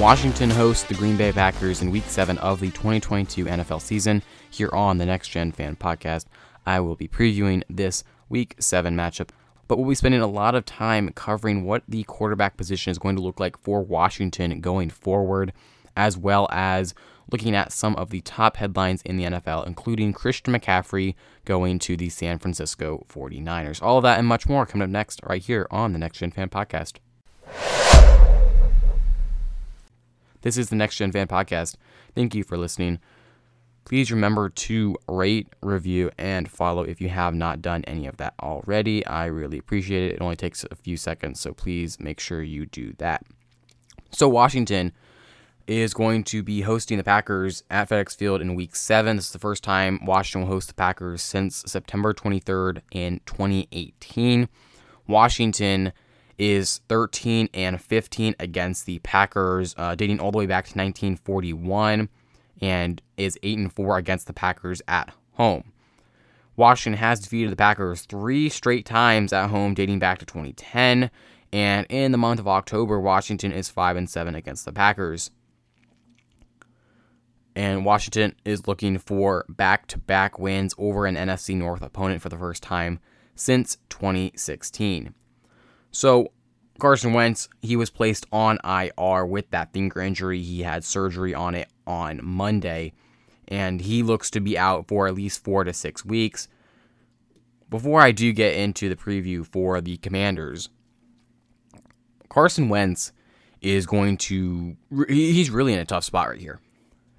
Washington hosts the Green Bay Packers in Week 7 of the 2022 NFL season. Here on the Next Gen Fan Podcast, I will be previewing this Week 7 matchup, but we'll be spending a lot of time covering what the quarterback position is going to look like for Washington going forward, as well as looking at some of the top headlines in the NFL, including Christian McCaffrey going to the San Francisco 49ers. All of that and much more coming up next, right here on the Next Gen Fan Podcast. This is the Next Gen Fan Podcast. Thank you for listening. Please remember to rate, review, and follow if you have not done any of that already. I really appreciate it. It only takes a few seconds, so please make sure you do that. So, Washington is going to be hosting the Packers at FedEx Field in week seven. This is the first time Washington will host the Packers since September 23rd in 2018. Washington is 13 and 15 against the Packers, uh, dating all the way back to 1941, and is 8 and 4 against the Packers at home. Washington has defeated the Packers three straight times at home, dating back to 2010, and in the month of October, Washington is 5 and 7 against the Packers. And Washington is looking for back to back wins over an NFC North opponent for the first time since 2016. So Carson Wentz, he was placed on IR with that finger injury. He had surgery on it on Monday, and he looks to be out for at least four to six weeks. Before I do get into the preview for the Commanders, Carson Wentz is going to, he's really in a tough spot right here.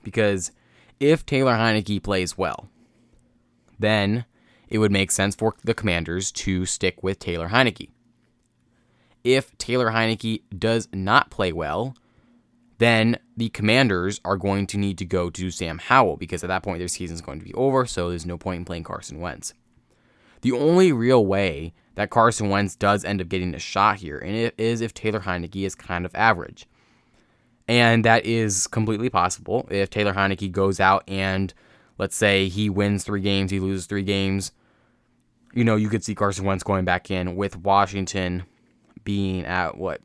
Because if Taylor Heinicke plays well, then it would make sense for the Commanders to stick with Taylor Heinicke if Taylor Heinicke does not play well, then the Commanders are going to need to go to Sam Howell because at that point their season is going to be over, so there's no point in playing Carson Wentz. The only real way that Carson Wentz does end up getting a shot here, and it is if Taylor Heinicke is kind of average. And that is completely possible if Taylor Heinicke goes out and let's say he wins three games, he loses three games. You know, you could see Carson Wentz going back in with Washington being at what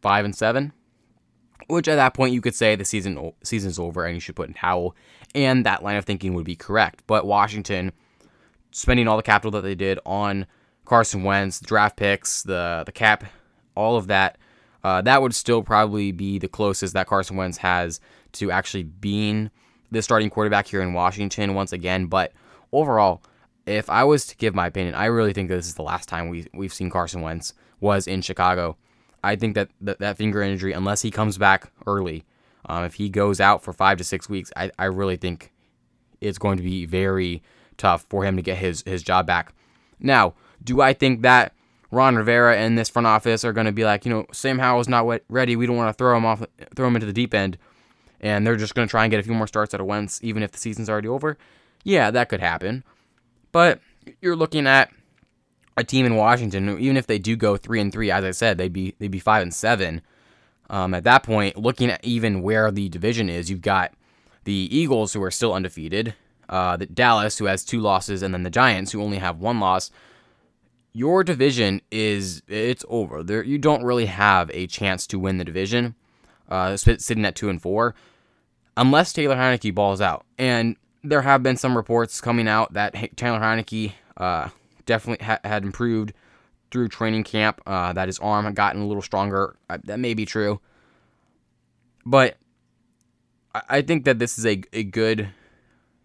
five and seven, which at that point you could say the season season's over and you should put in Howell, and that line of thinking would be correct. But Washington spending all the capital that they did on Carson Wentz, the draft picks, the the cap, all of that, uh, that would still probably be the closest that Carson Wentz has to actually being the starting quarterback here in Washington once again. But overall, if I was to give my opinion, I really think this is the last time we we've seen Carson Wentz was in Chicago. I think that that, that finger injury, unless he comes back early, um, if he goes out for five to six weeks, I, I really think it's going to be very tough for him to get his his job back. Now, do I think that Ron Rivera and this front office are going to be like, you know, Sam Howell's not ready. We don't want to throw him off, throw him into the deep end, and they're just going to try and get a few more starts out of Wentz, even if the season's already over. Yeah, that could happen, but you're looking at a team in Washington, even if they do go three and three, as I said, they'd be they'd be five and seven. Um, at that point, looking at even where the division is, you've got the Eagles who are still undefeated, uh, the Dallas who has two losses, and then the Giants who only have one loss. Your division is it's over. There, you don't really have a chance to win the division, uh, sitting at two and four, unless Taylor Heinicke balls out. And there have been some reports coming out that Taylor Heinicke. Uh, definitely ha- had improved through training camp. Uh, that his arm had gotten a little stronger. Uh, that may be true, but I, I think that this is a, a good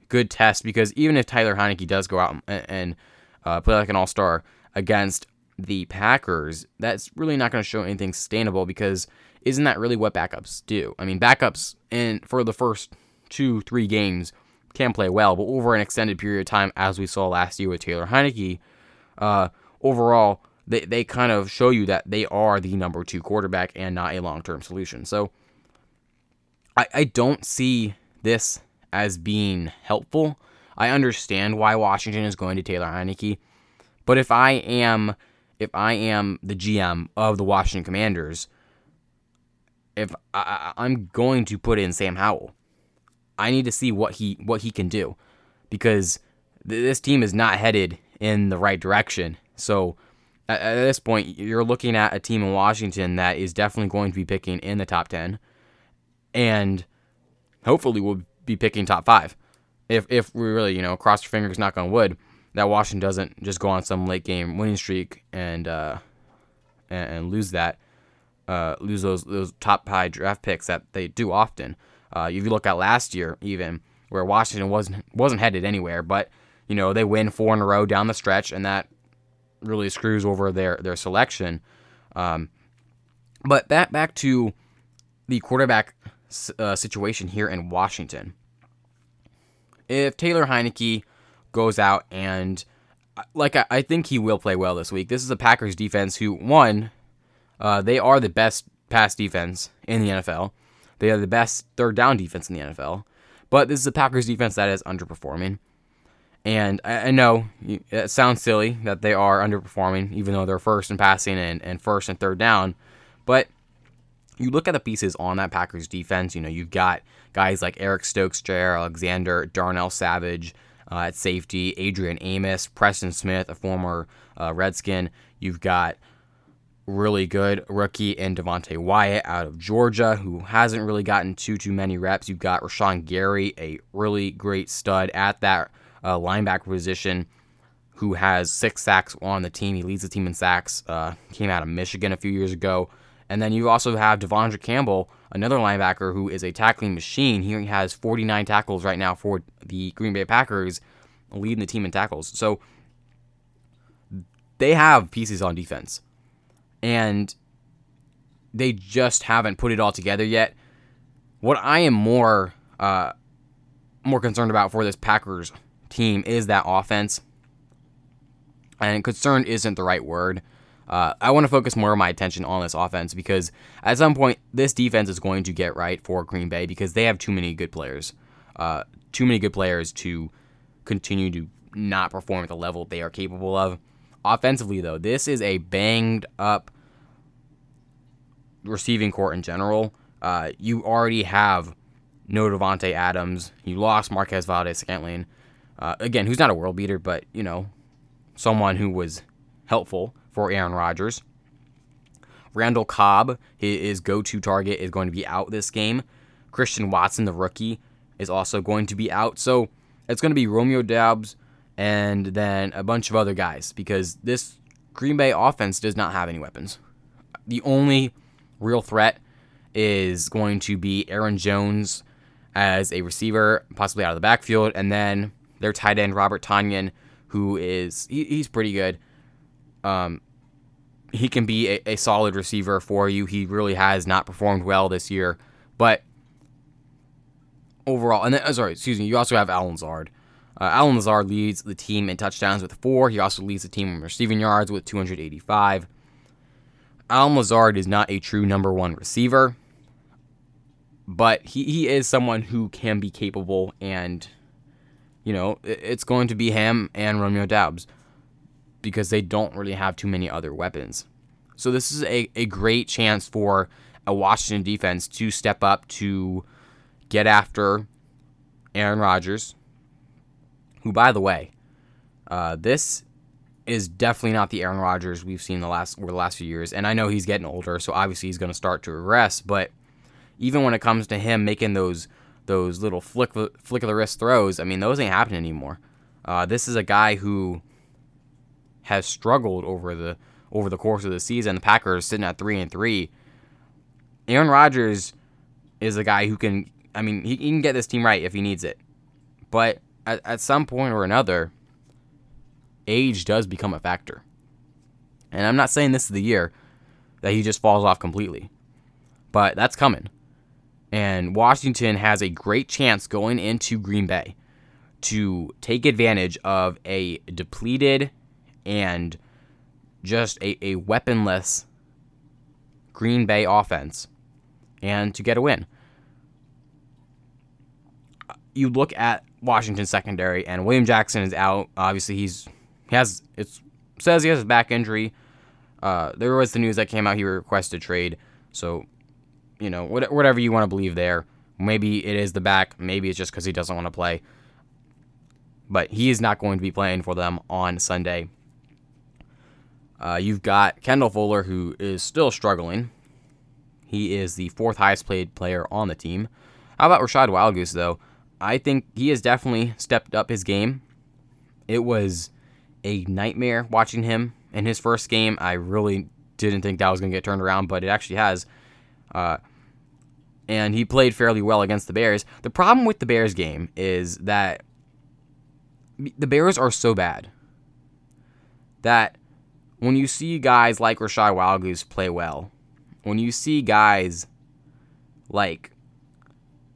good test because even if Taylor Heinicke does go out and, and uh, play like an all star against the Packers, that's really not going to show anything sustainable because isn't that really what backups do? I mean, backups in for the first two three games can play well, but over an extended period of time, as we saw last year with Taylor Heinicke, uh, overall, they, they kind of show you that they are the number two quarterback and not a long term solution. So I, I don't see this as being helpful. I understand why Washington is going to Taylor Heinicke, but if I am if I am the GM of the Washington Commanders, if I, I'm going to put in Sam Howell, I need to see what he what he can do because th- this team is not headed in the right direction. So at, at this point, you're looking at a team in Washington that is definitely going to be picking in the top 10 and hopefully will be picking top five. If, if we really, you know, cross your fingers, knock on wood, that Washington doesn't just go on some late game winning streak and uh, and, and lose that, uh, lose those those top high draft picks that they do often. Uh, if you look at last year, even where Washington wasn't wasn't headed anywhere, but you know they win four in a row down the stretch, and that really screws over their their selection. Um, but back back to the quarterback uh, situation here in Washington. If Taylor Heinicke goes out and uh, like I, I think he will play well this week. This is a Packers defense who one, uh, they are the best pass defense in the NFL. They are the best third down defense in the NFL. But this is a Packers defense that is underperforming. And I, I know it sounds silly that they are underperforming, even though they're first in passing and, and first and third down. But you look at the pieces on that Packers defense, you know, you've got guys like Eric Stokes, Jaire Alexander, Darnell Savage uh, at safety, Adrian Amos, Preston Smith, a former uh, Redskin. You've got really good rookie and Devonte Wyatt out of Georgia, who hasn't really gotten too too many reps. You've got Rashan Gary, a really great stud at that uh, linebacker position, who has six sacks on the team. He leads the team in sacks. Uh, came out of Michigan a few years ago. And then you also have De'Vondre Campbell, another linebacker who is a tackling machine. He has 49 tackles right now for the Green Bay Packers, leading the team in tackles. So they have pieces on defense and they just haven't put it all together yet. What I am more uh, more concerned about for this Packers team is that offense, and concerned isn't the right word. Uh, I want to focus more of my attention on this offense because at some point this defense is going to get right for Green Bay because they have too many good players, uh, too many good players to continue to not perform at the level they are capable of. Offensively, though, this is a banged up receiving court in general. Uh, you already have no Davante Adams. You lost Marquez Valdes-Scantling. Uh, again, who's not a world beater, but you know, someone who was helpful for Aaron Rodgers. Randall Cobb, his go-to target, is going to be out this game. Christian Watson, the rookie, is also going to be out. So it's going to be Romeo Doubs and then a bunch of other guys because this Green Bay offense does not have any weapons. The only real threat is going to be Aaron Jones as a receiver, possibly out of the backfield, and then their tight end Robert Tonyan, who is he, he's pretty good. Um, he can be a, a, solid receiver for you. He really has not performed well this year, but overall, and then, uh, sorry, excuse me. You also have Allen Lazard. Uh, Allen Lazard leads the team in touchdowns with four. He also leads the team in receiving yards with 285. Allen Lazard is not a true number one receiver, but he, he is someone who can be capable, and, you know, it's going to be him and Romeo Doubs because they don't really have too many other weapons. So this is a, a great chance for a Washington defense to step up to get after Aaron Rodgers, who, by the way, uh, this is definitely not the Aaron Rodgers we've seen the last over the last few years. And I know he's getting older, so obviously he's going to start to regress. But even when it comes to him making those those little flick flick of the wrist throws, I mean those ain't happening anymore. Uh, this is a guy who has struggled over the over the course of the season. The Packers sitting at three and three. Aaron Rodgers is a guy who can. I mean, he, he can get this team right if he needs it, but at, at some point or another, age does become a factor. And I'm not saying this is the year that he just falls off completely, but that's coming. And Washington has a great chance going into Green Bay to take advantage of a depleted and just a, a weaponless Green Bay offense and to get a win. You look at Washington secondary, and William Jackson is out. Obviously, he's he has it says he has a back injury. Uh, there was the news that came out he requested trade. So, you know, whatever you want to believe there. Maybe it is the back. Maybe it's just because he doesn't want to play. But he is not going to be playing for them on Sunday. Uh, you've got Kendall Fuller, who is still struggling. He is the fourth highest paid player on the team. How about Rachad Wildgoose, though? I think he has definitely stepped up his game. It was a nightmare watching him in his first game. I really didn't think that was going to get turned around, but it actually has. Uh, and he played fairly well against the Bears. The problem with the Bears game is that the Bears are so bad that when you see guys like Rachad Wildgoose play well, when you see guys like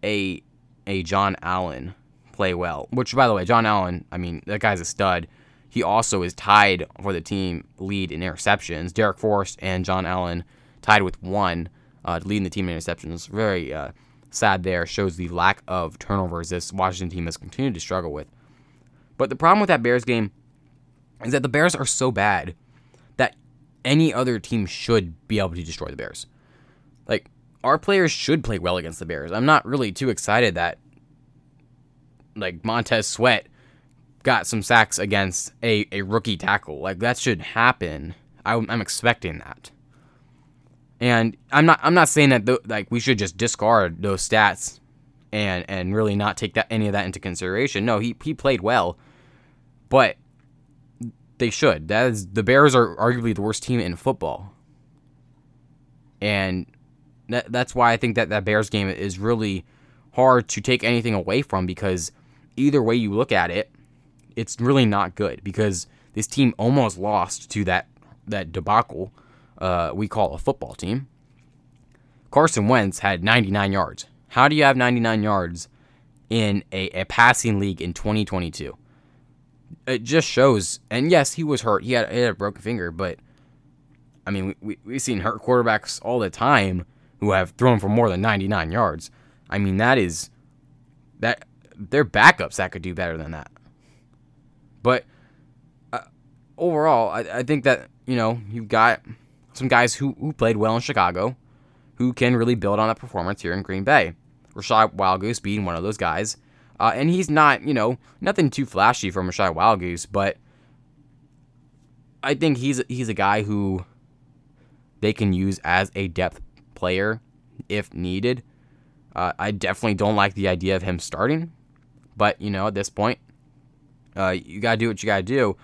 a a John Allen play well, which by the way, John Allen, I mean that guy's a stud. He also is tied for the team lead in interceptions. Darrick Forrest and John Allen tied with one, uh, leading the team in interceptions. Very uh, sad there. Shows the lack of turnovers this Washington team has continued to struggle with. But the problem with that Bears game is that the Bears are so bad that any other team should be able to destroy the Bears. Like, our players should play well against the Bears. I'm not really too excited that, like, Montez Sweat got some sacks against a, a rookie tackle. Like, that should happen. I, I'm expecting that. And I'm not I'm not saying that th- like we should just discard those stats and and really not take that any of that into consideration. No, he he played well, but they should. That is the Bears are arguably the worst team in football, and that's why I think that that Bears game is really hard to take anything away from because either way you look at it, it's really not good because this team almost lost to that that debacle uh, we call a football team. Carson Wentz had 99 yards. How do you have 99 yards in a, a passing league in 2022? It just shows, and yes, he was hurt. He had, he had a broken finger, but I mean, we, we've seen hurt quarterbacks all the time who have thrown for more than 99 yards. I mean, that is that they're backups that could do better than that. But uh, overall, I, I think that you know you've got some guys who, who played well in Chicago, who can really build on that performance here in Green Bay. Rachad Wildgoose being one of those guys. Uh, and he's not, you know, nothing too flashy from Rachad Wildgoose, but I think he's he's a guy who they can use as a depth player if needed. Uh, I definitely don't like the idea of him starting, but you know, at this point, uh, you gotta do what you gotta do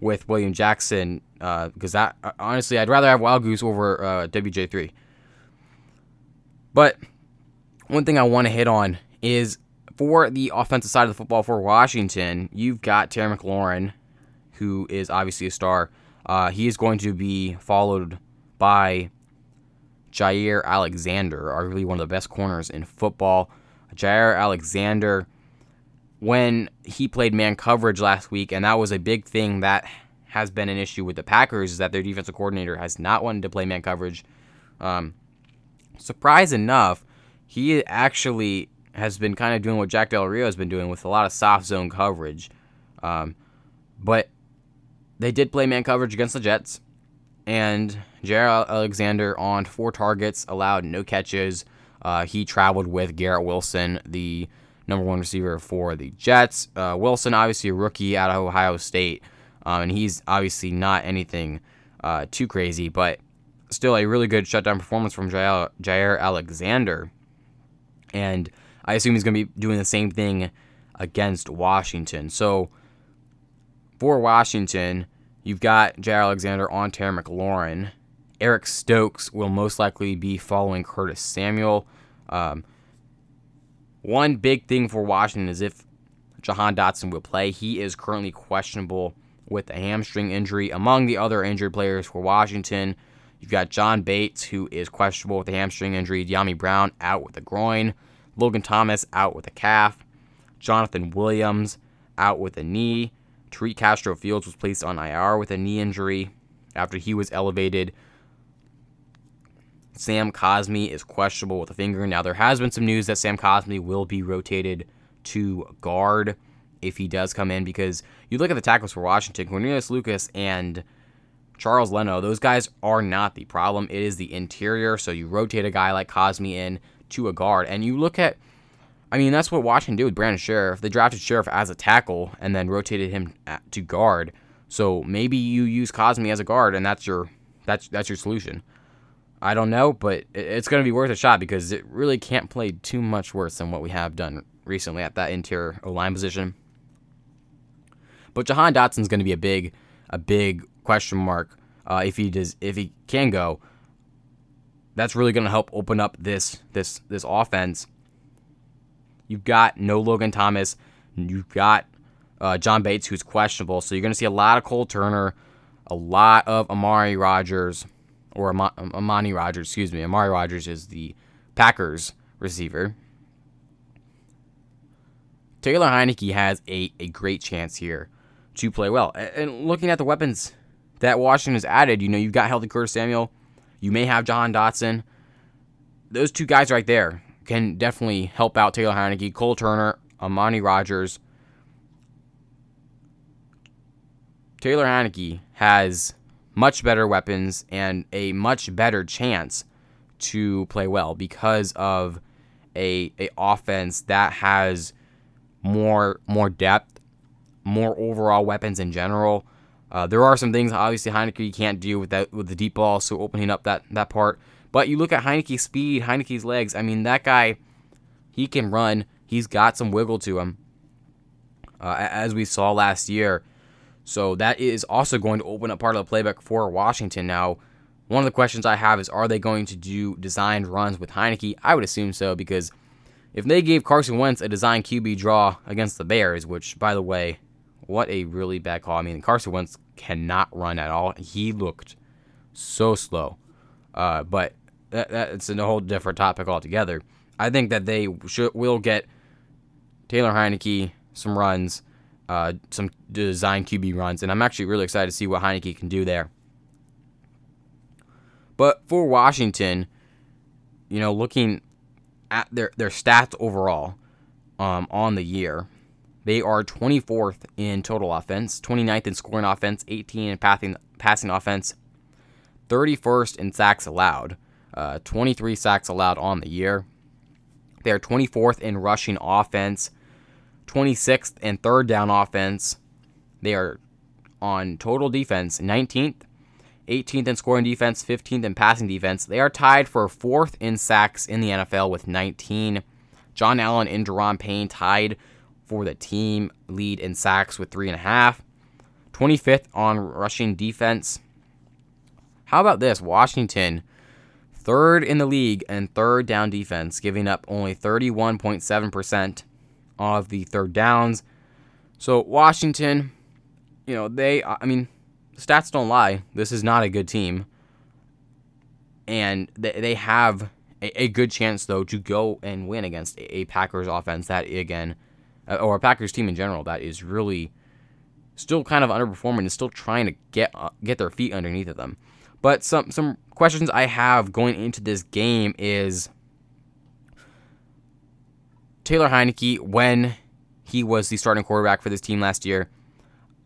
with William Jackson because uh, that honestly, I'd rather have Wildgoose over uh, WJ3. But one thing I want to hit on is for the offensive side of the football for Washington, you've got Terry McLaurin, who is obviously a star. Uh, he is going to be followed by Jaire Alexander, arguably one of the best corners in football. Jaire Alexander, when he played man coverage last week, and that was a big thing that has been an issue with the Packers is that their defensive coordinator has not wanted to play man coverage. Um, surprise enough, he actually has been kind of doing what Jack Del Rio has been doing with a lot of soft zone coverage. Um, but they did play man coverage against the Jets, and Jaire Alexander on four targets, allowed no catches. Uh, he traveled with Garrett Wilson, the number one receiver for the Jets. Uh, Wilson, obviously a rookie out of Ohio State, um, and he's obviously not anything uh, too crazy, but still a really good shutdown performance from Jaire, Jaire Alexander. And I assume he's going to be doing the same thing against Washington. So for Washington, you've got Jaire Alexander on Terry McLaurin. Eric Stokes will most likely be following Curtis Samuel. Um, one big thing for Washington is if Jahan Dotson will play. He is currently questionable with a hamstring injury. Among the other injured players for Washington, you've got John Bates, who is questionable with a hamstring injury. Dyami Brown out with a groin. Logan Thomas out with a calf. Jonathan Williams out with a knee. Tariq Castro Fields was placed on IR with a knee injury after he was elevated. Sam Cosmi is questionable with a finger. Now, there has been some news that Sam Cosmi will be rotated to guard if he does come in because you look at the tackles for Washington, Cornelius Lucas and Charles Leno, those guys are not the problem. It is the interior. So you rotate a guy like Cosmi in to a guard. And you look at, I mean, that's what Washington did with Brandon Scherff. They drafted Scherff as a tackle and then rotated him to guard So maybe you use Cosmi as a guard, and that's your that's that's your solution. I don't know, but it's going to be worth a shot because it really can't play too much worse than what we have done recently at that interior line position. But Jahan Dotson's going to be a big, a big question mark uh, if he does, if he can go. That's really going to help open up this this this offense. You've got no Logan Thomas. You've got uh, John Bates, who's questionable. So you're going to see a lot of Cole Turner, a lot of Amari Rogers, or Am- um, Armani Rogers, excuse me. Amari Rogers is the Packers receiver. Taylor Heinicke has a, a great chance here to play well. And looking at the weapons that Washington has added, you know, you've got healthy Curtis Samuel. You may have Jahan Dotson. Those two guys right there can definitely help out Taylor Heinicke, Cole Turner, Armani Rogers. Taylor Heinicke has much better weapons and a much better chance to play well because of a, a offense that has more more depth, more overall weapons in general. Uh, there are some things obviously Heinicke can't do with that with the deep ball, so opening up that that part. But you look at Heinicke's speed, Heinicke's legs. I mean, that guy, he can run. He's got some wiggle to him, uh, as we saw last year. So that is also going to open up part of the playbook for Washington. Now, one of the questions I have is are they going to do designed runs with Heinicke? I would assume so because if they gave Carson Wentz a designed QB draw against the Bears, which, by the way, what a really bad call. I mean, Carson Wentz cannot run at all. He looked so slow. Uh, but that, that's a whole different topic altogether. I think that they should will get Taylor Heinicke some runs uh, some design QB runs, and I'm actually really excited to see what Heinicke can do there. But for Washington, you know, looking at their their stats overall um, on the year, they are 24th in total offense, 29th in scoring offense, 18 in passing passing offense, 31st in sacks allowed, uh, 23 sacks allowed on the year. They are 24th in rushing offense, 26th and third down offense. They are on total defense 19th, 18th in scoring defense, 15th in passing defense. They are tied for fourth in sacks in the NFL with 19. John Allen and Daron Payne tied for the team lead in sacks with three and a half. 25th on rushing defense. How about this? Washington, third in the league and third down defense, giving up only 31.7% of the third downs. So Washington, you know, they I mean, stats don't lie. This is not a good team. And they, they have a, good chance though to go and win against a, a Packers offense that again uh, or a Packers team in general that is really still kind of underperforming and still trying to get uh, get their feet underneath of them. But some some questions I have going into this game is Taylor Heinicke, when he was the starting quarterback for this team last year,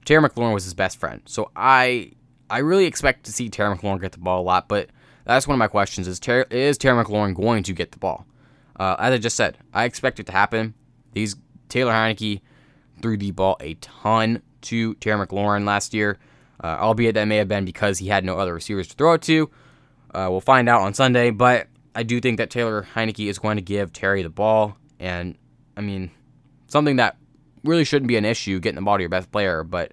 Terry McLaurin was his best friend. So I I really expect to see Terry McLaurin get the ball a lot, but that's one of my questions: is Terry, is Terry McLaurin going to get the ball? Uh, as I just said, I expect it to happen. These Taylor Heinicke threw the ball a ton to Terry McLaurin last year, uh, albeit that may have been because he had no other receivers to throw it to. Uh, we'll find out on Sunday, but I do think that Taylor Heinicke is going to give Terry the ball. And I mean, something that really shouldn't be an issue getting the ball to your best player, but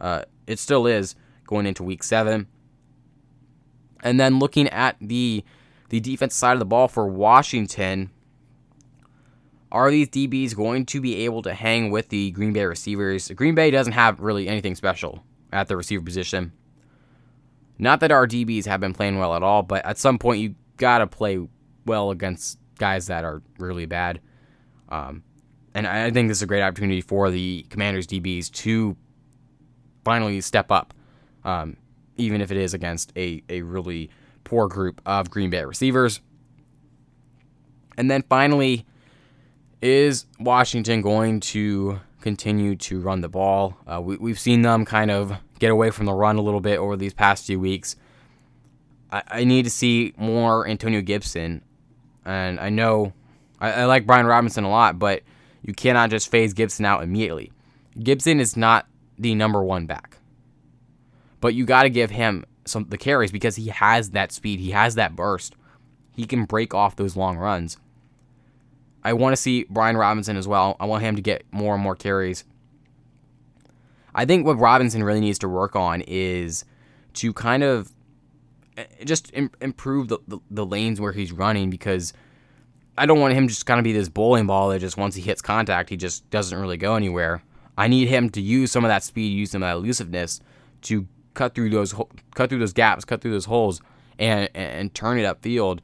uh, it still is going into week seven. And then looking at the the defense side of the ball for Washington, are these DBs going to be able to hang with the Green Bay receivers? Green Bay doesn't have really anything special at the receiver position. Not that our DBs have been playing well at all, but at some point you got to play well against guys that are really bad. Um, and I think this is a great opportunity for the Commanders DBs to finally step up, um, even if it is against a, a really poor group of Green Bay receivers. And then finally, is Washington going to continue to run the ball? Uh, we, we've seen them kind of get away from the run a little bit over these past few weeks. I, I need to see more Antonio Gibson. And I know I, I like Brian Robinson a lot, but you cannot just phase Gibson out immediately. Gibson is not the number one back. but you got to give him some the carries because he has that speed, he has that burst. He can break off those long runs. I want to see Brian Robinson as well. I want him to get more and more carries. I think what Robinson really needs to work on is to kind of eh, just Im- improve the, the, the lanes where he's running because I don't want him just kind of be this bowling ball that just once he hits contact, he just doesn't really go anywhere. I need him to use some of that speed, use some of that elusiveness to cut through those cut through those gaps, cut through those holes, and and turn it upfield.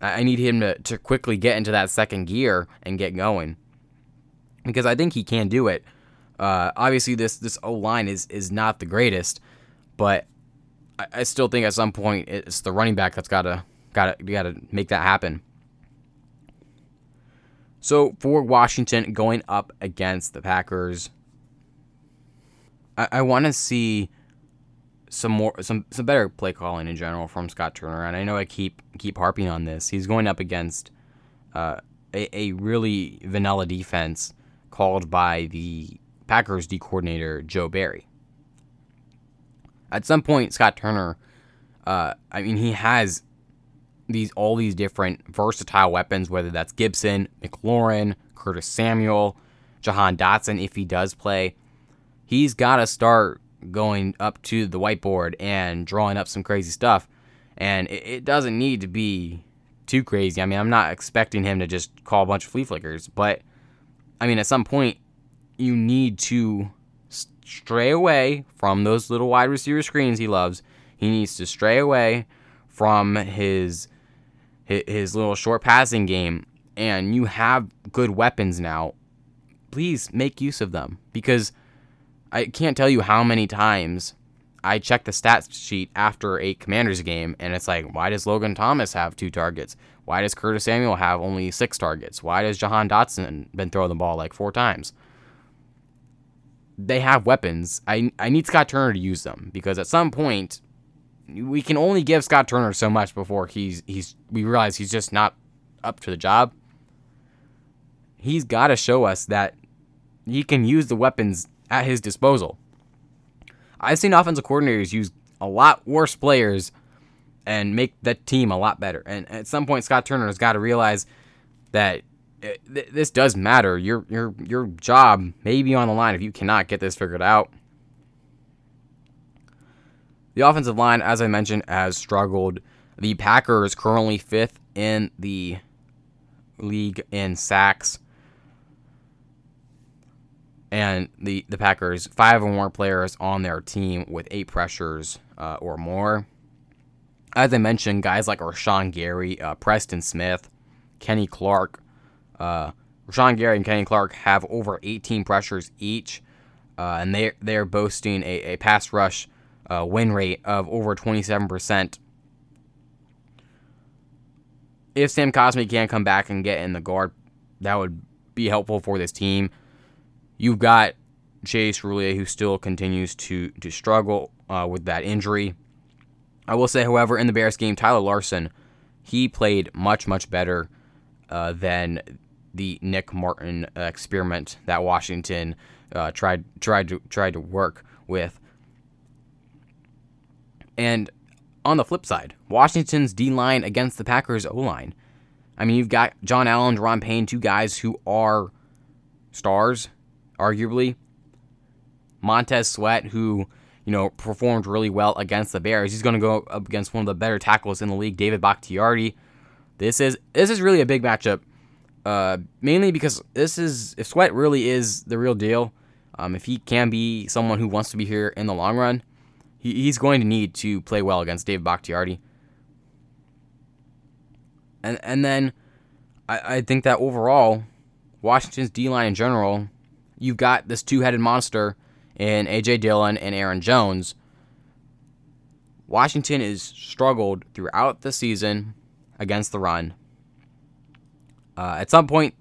I need him to, to quickly get into that second gear and get going because I think he can do it. Uh, obviously, this this O line is is not the greatest, but I, I, still think at some point it's the running back that's gotta gotta gotta make that happen. So for Washington going up against the Packers, I, I want to see some more some some better play calling in general from Scott Turner. And I know I keep keep harping on this. He's going up against uh, a, a really vanilla defense called by the Packers D coordinator Joe Barry. At some point, Scott Turner, uh, I mean, he has these all these different versatile weapons, whether that's Gibson, McLaurin, Curtis Samuel, Jahan Dotson, if he does play. He's got to start going up to the whiteboard and drawing up some crazy stuff. And it, it doesn't need to be too crazy. I mean, I'm not expecting him to just call a bunch of flea flickers, but I mean, at some point, you need to stray away from those little wide receiver screens he loves. He needs to stray away from his his little short passing game and you have good weapons now. Please make use of them because I can't tell you how many times I check the stats sheet after a Commanders game and it's like, why does Logan Thomas have two targets? Why does Curtis Samuel have only six targets? Why does Jahan Dotson been throwing the ball like four times? They have weapons. I I need Scott Turner to use them because at some point we can only give Scott Turner so much before he's he's we realize he's just not up to the job. He's got to show us that he can use the weapons at his disposal. I've seen offensive coordinators use a lot worse players and make that team a lot better. And at some point, Scott Turner has got to realize that eh, this does matter. Your your your job may be on the line if you cannot get this figured out. The offensive line, as I mentioned, has struggled. The Packers currently fifth in the league in sacks and the the Packers five or more players on their team with eight pressures uh, or more. As I mentioned, guys like Rashan Gary, uh, Preston Smith, Kenny Clark, uh, Rashan Gary and Kenny Clark have over 18 pressures each, uh, and they they're boasting a, a pass rush uh, win rate of over 27 percent. If Sam Cosmi can come back and get in the guard, that would be helpful for this team. You've got Chase Roullier, who still continues to to struggle uh, with that injury. I will say, however, in the Bears game, Tyler Larsen, he played much much better uh, than the Nick Martin experiment that Washington uh, tried tried to tried to work with. And on the flip side, Washington's D line against the Packers O line. I mean, you've got John Allen, Ron Payne, two guys who are stars arguably. Montez Sweat, who you know performed really well against the Bears, he's going to go up against one of the better tackles in the league, David Bakhtiari. This is this is really a big matchup, uh, mainly because this is if Sweat really is the real deal. Um, if he can be someone who wants to be here in the long run, he, he's going to need to play well against Dave Bakhtiari. And and then I, I think that overall, Washington's D line in general you've got this two headed monster in A.J. Dillon and Aaron Jones. Washington has struggled throughout the season against the run. Uh, at some point,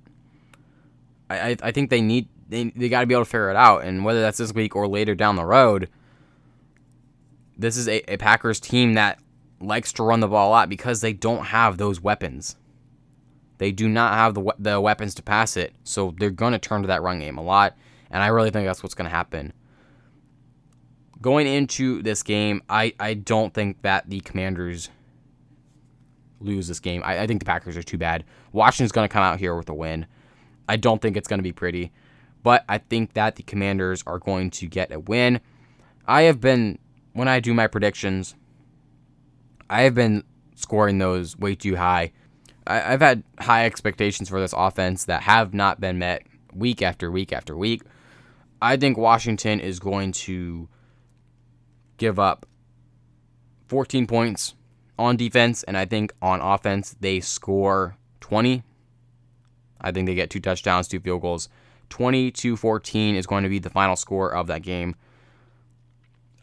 I, I think they need they, they got to be able to figure it out, and whether that's this week or later down the road, this is a, a Packers team that likes to run the ball a lot because they don't have those weapons. They do not have the the weapons to pass it, so they're going to turn to that run game a lot, and I really think that's what's going to happen. going into this game, I, I don't think that the Commanders lose this game. I, I think the Packers are too bad. Washington's going to come out here with a win. I don't think it's going to be pretty, but I think that the Commanders are going to get a win. I have been, when I do my predictions, I have been scoring those way too high. I, have had high expectations for this offense that have not been met week after week after week. I think Washington is going to give up 14 points on defense, and I think on offense they score 20. I think they get two touchdowns, two field goals. 20 to 14 is going to be the final score of that game.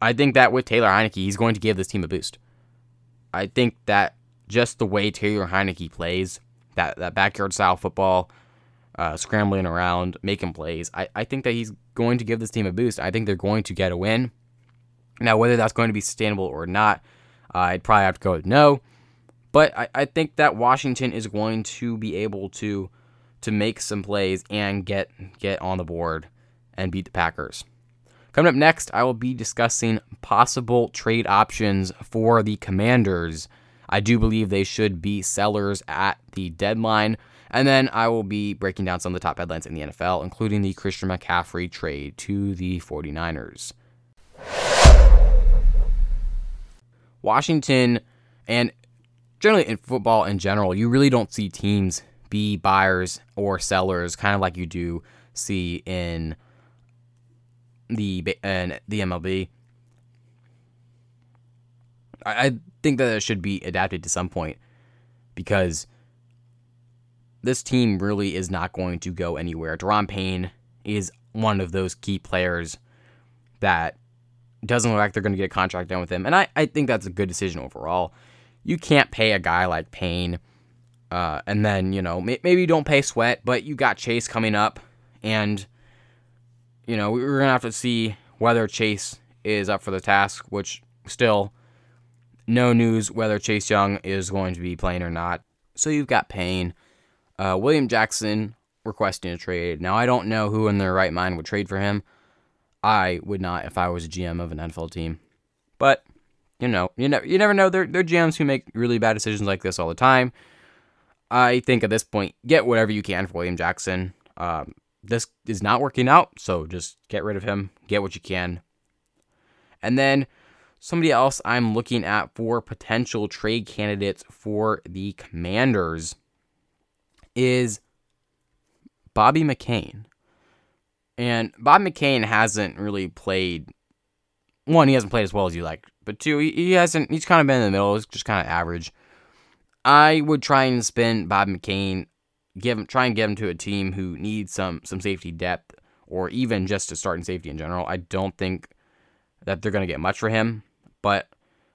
I think that with Taylor Heinicke, he's going to give this team a boost. I think that just the way Taylor Heinicke plays, that, that backyard style football, uh, scrambling around, making plays, I, I think that he's going to give this team a boost. I think they're going to get a win. Now, whether that's going to be sustainable or not, uh, I'd probably have to go with no. But I, I think that Washington is going to be able to to make some plays and get get on the board and beat the Packers. Coming up next, I will be discussing possible trade options for the Commanders. I do believe they should be sellers at the deadline. And then I will be breaking down some of the top headlines in the NFL, including the Christian McCaffrey trade to the 49ers. Washington and generally in football in general, you really don't see teams be buyers or sellers, kind of like you do see in the in the MLB. I, I think that it should be adapted to some point because this team really is not going to go anywhere. Daron Payne is one of those key players that doesn't look like they're going to get a contract done with him. And I, I think that's a good decision overall. You can't pay a guy like Payne uh, and then, you know, may- maybe you don't pay Sweat, but you got Chase coming up. And, you know, we're going to have to see whether Chase is up for the task, which still no news whether Chase Young is going to be playing or not. So you've got Payne. Uh, William Jackson requesting a trade. Now, I don't know who in their right mind would trade for him. I would not if I was a GM of an NFL team. But, you know, you, never you never know. They're, they're GMs who make really bad decisions like this all the time. I think at this point, get whatever you can for William Jackson. Um, this is not working out, so just get rid of him, get what you can. And then somebody else I'm looking at for potential trade candidates for the Commanders is Bobby McCain. And Bob McCain hasn't really played. One, he hasn't played as well as you like, but two, he, hasn't. He's kind of been in the middle. He's just kind of average. I would try and spin Bob McCain, give him, try and get him to a team who needs some some safety depth, or even just to start in safety in general. I don't think that they're going to get much for him, but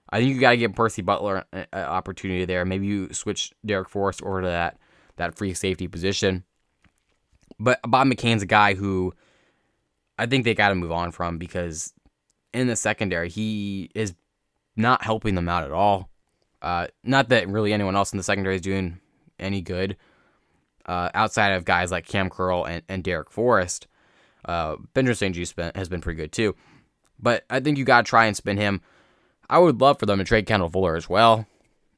I think you got to give Percy Butler an opportunity there. Maybe you switch Darrick Forrest over to that that free safety position. But Bob McCain's a guy who I think they got to move on from because in the secondary he is not helping them out at all. Uh, not that really anyone else in the secondary is doing any good uh, outside of guys like Cam Curl and, and Darrick Forrest. Uh, Benjamin St-Juste has been pretty good too. But I think you got to try and spin him. I would love for them to trade Kendall Fuller as well.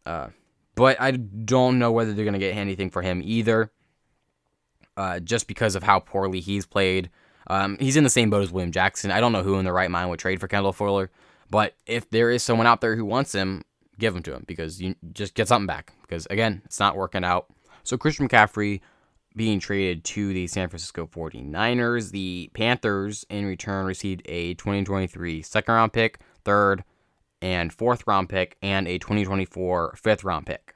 Uh, but I don't know whether they're going to get anything for him either. Uh, just because of how poorly he's played. Um, he's in the same boat as William Jackson. I don't know who in their right mind would trade for Kendall Fuller. But if there is someone out there who wants him, give him to him because you just get something back. Because again, it's not working out. So Christian McCaffrey being traded to the San Francisco 49ers. The Panthers in return received a 2023 second round pick, third and fourth round pick, and a 2024 fifth round pick.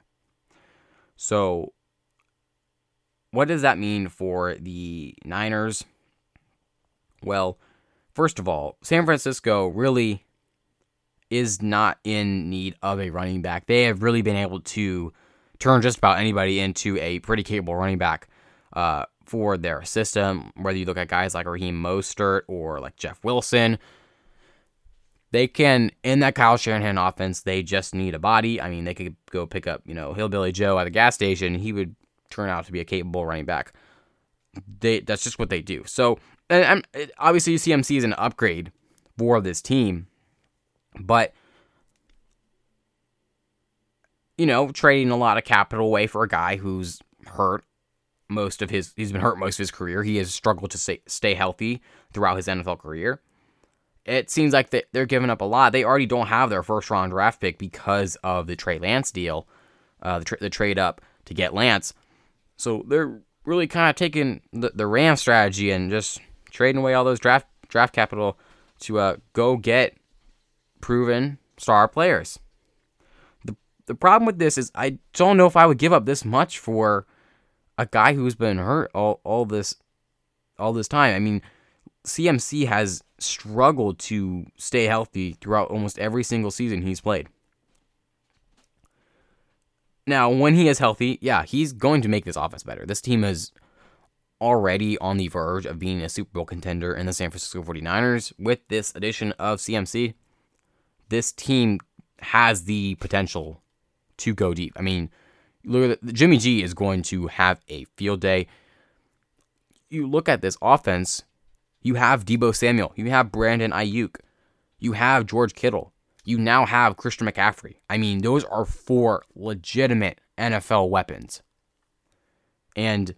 So, what does that mean for the Niners? Well, first of all, San Francisco really is not in need of a running back. They have really been able to turn just about anybody into a pretty capable running back uh, for their system. Whether you look at guys like Raheem Mostert or like Jeff Wilson, they can in that Kyle Shanahan offense. They just need a body. I mean, they could go pick up you know Hillbilly Joe at the gas station. He would turn out to be a capable running back. They that's just what they do. So and, and obviously CMC is an upgrade for this team But you know, trading a lot of capital away for a guy who's hurt most of his he's been hurt most of his career. He has struggled to stay, stay healthy throughout his NFL career. It seems like they're giving up a lot. They already don't have their first round draft pick because of the Trey Lance deal, uh, the, tra- the trade up to get Lance. So they're really kind of taking the, the Ram strategy and just trading away all those draft draft capital to uh, go get proven star players the problem with this is I don't know if I would give up this much for a guy who's been hurt all, all this all this time. I mean, CMC has struggled to stay healthy throughout almost every single season he's played. Now, when he is healthy, yeah, he's going to make this offense better. This team is already on the verge of being a Super Bowl contender in the San Francisco 49ers. With this addition of CMC, this team has the potential to go deep. I mean, look at Jimmy G is going to have a field day. You look at this offense, you have Deebo Samuel, you have Brandon Aiyuk, you have George Kittle, you now have Christian McCaffrey. I mean, those are four legitimate NFL weapons. And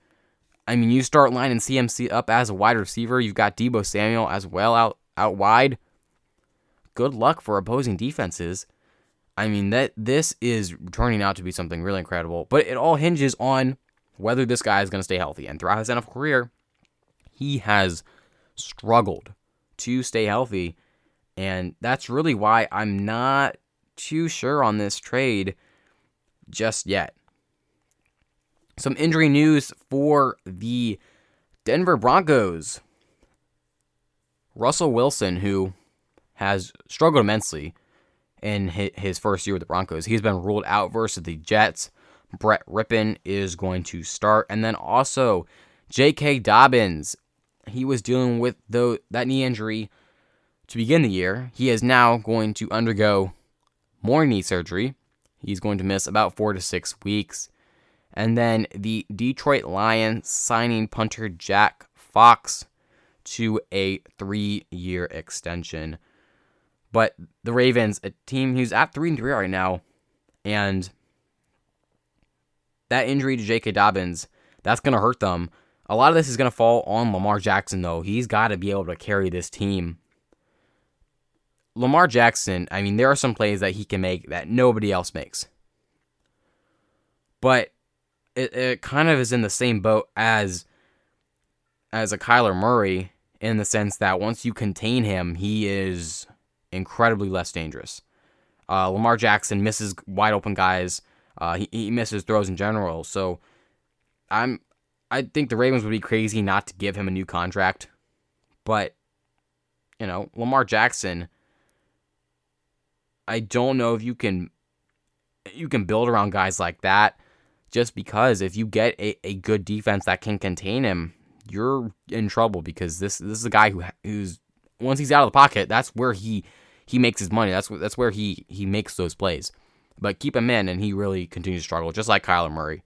I mean, you start lining CMC up as a wide receiver. You've got Deebo Samuel as well out out wide. Good luck for opposing defenses. I mean that this is turning out to be something really incredible, but it all hinges on whether this guy is going to stay healthy. And throughout his NFL career, he has struggled to stay healthy, and that's really why I'm not too sure on this trade just yet. Some injury news for the Denver Broncos. Russell Wilson, who has struggled immensely in his first year with the Broncos. He's been ruled out versus the Jets. Brett Rypien is going to start. And then also J.K. Dobbins. He was dealing with the, that knee injury to begin the year. He is now going to undergo more knee surgery. He's going to miss about four to six weeks. And then the Detroit Lions signing punter Jack Fox to a three year extension. But the Ravens, a team who's at three and three right now, and that injury to J.K. Dobbins, that's gonna hurt them. A lot of this is gonna fall on Lamar Jackson though. He's got to be able to carry this team. Lamar Jackson, I mean, there are some plays that he can make that nobody else makes. But it, it kind of is in the same boat as as a Kyler Murray in the sense that once you contain him, he is incredibly less dangerous. Uh, Lamar Jackson misses wide open guys. Uh, he, he misses throws in general. So I'm I think the Ravens would be crazy not to give him a new contract. But you know, Lamar Jackson I don't know if you can you can build around guys like that just because if you get a, a good defense that can contain him, you're in trouble because this this is a guy who who's once he's out of the pocket, that's where he he makes his money. That's that's where he he makes those plays. But keep him in, and he really continues to struggle, just like Kyler Murray.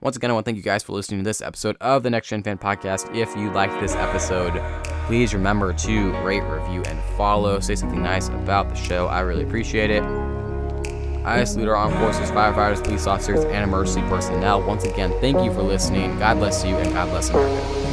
Once again, I want to thank you guys for listening to this episode of the Next Gen Fan Podcast. If you liked this episode, please remember to rate, review, and follow. Say something nice about the show. I really appreciate it. I salute our armed forces, firefighters, police officers, and emergency personnel. Once again, thank you for listening. God bless you, and God bless America.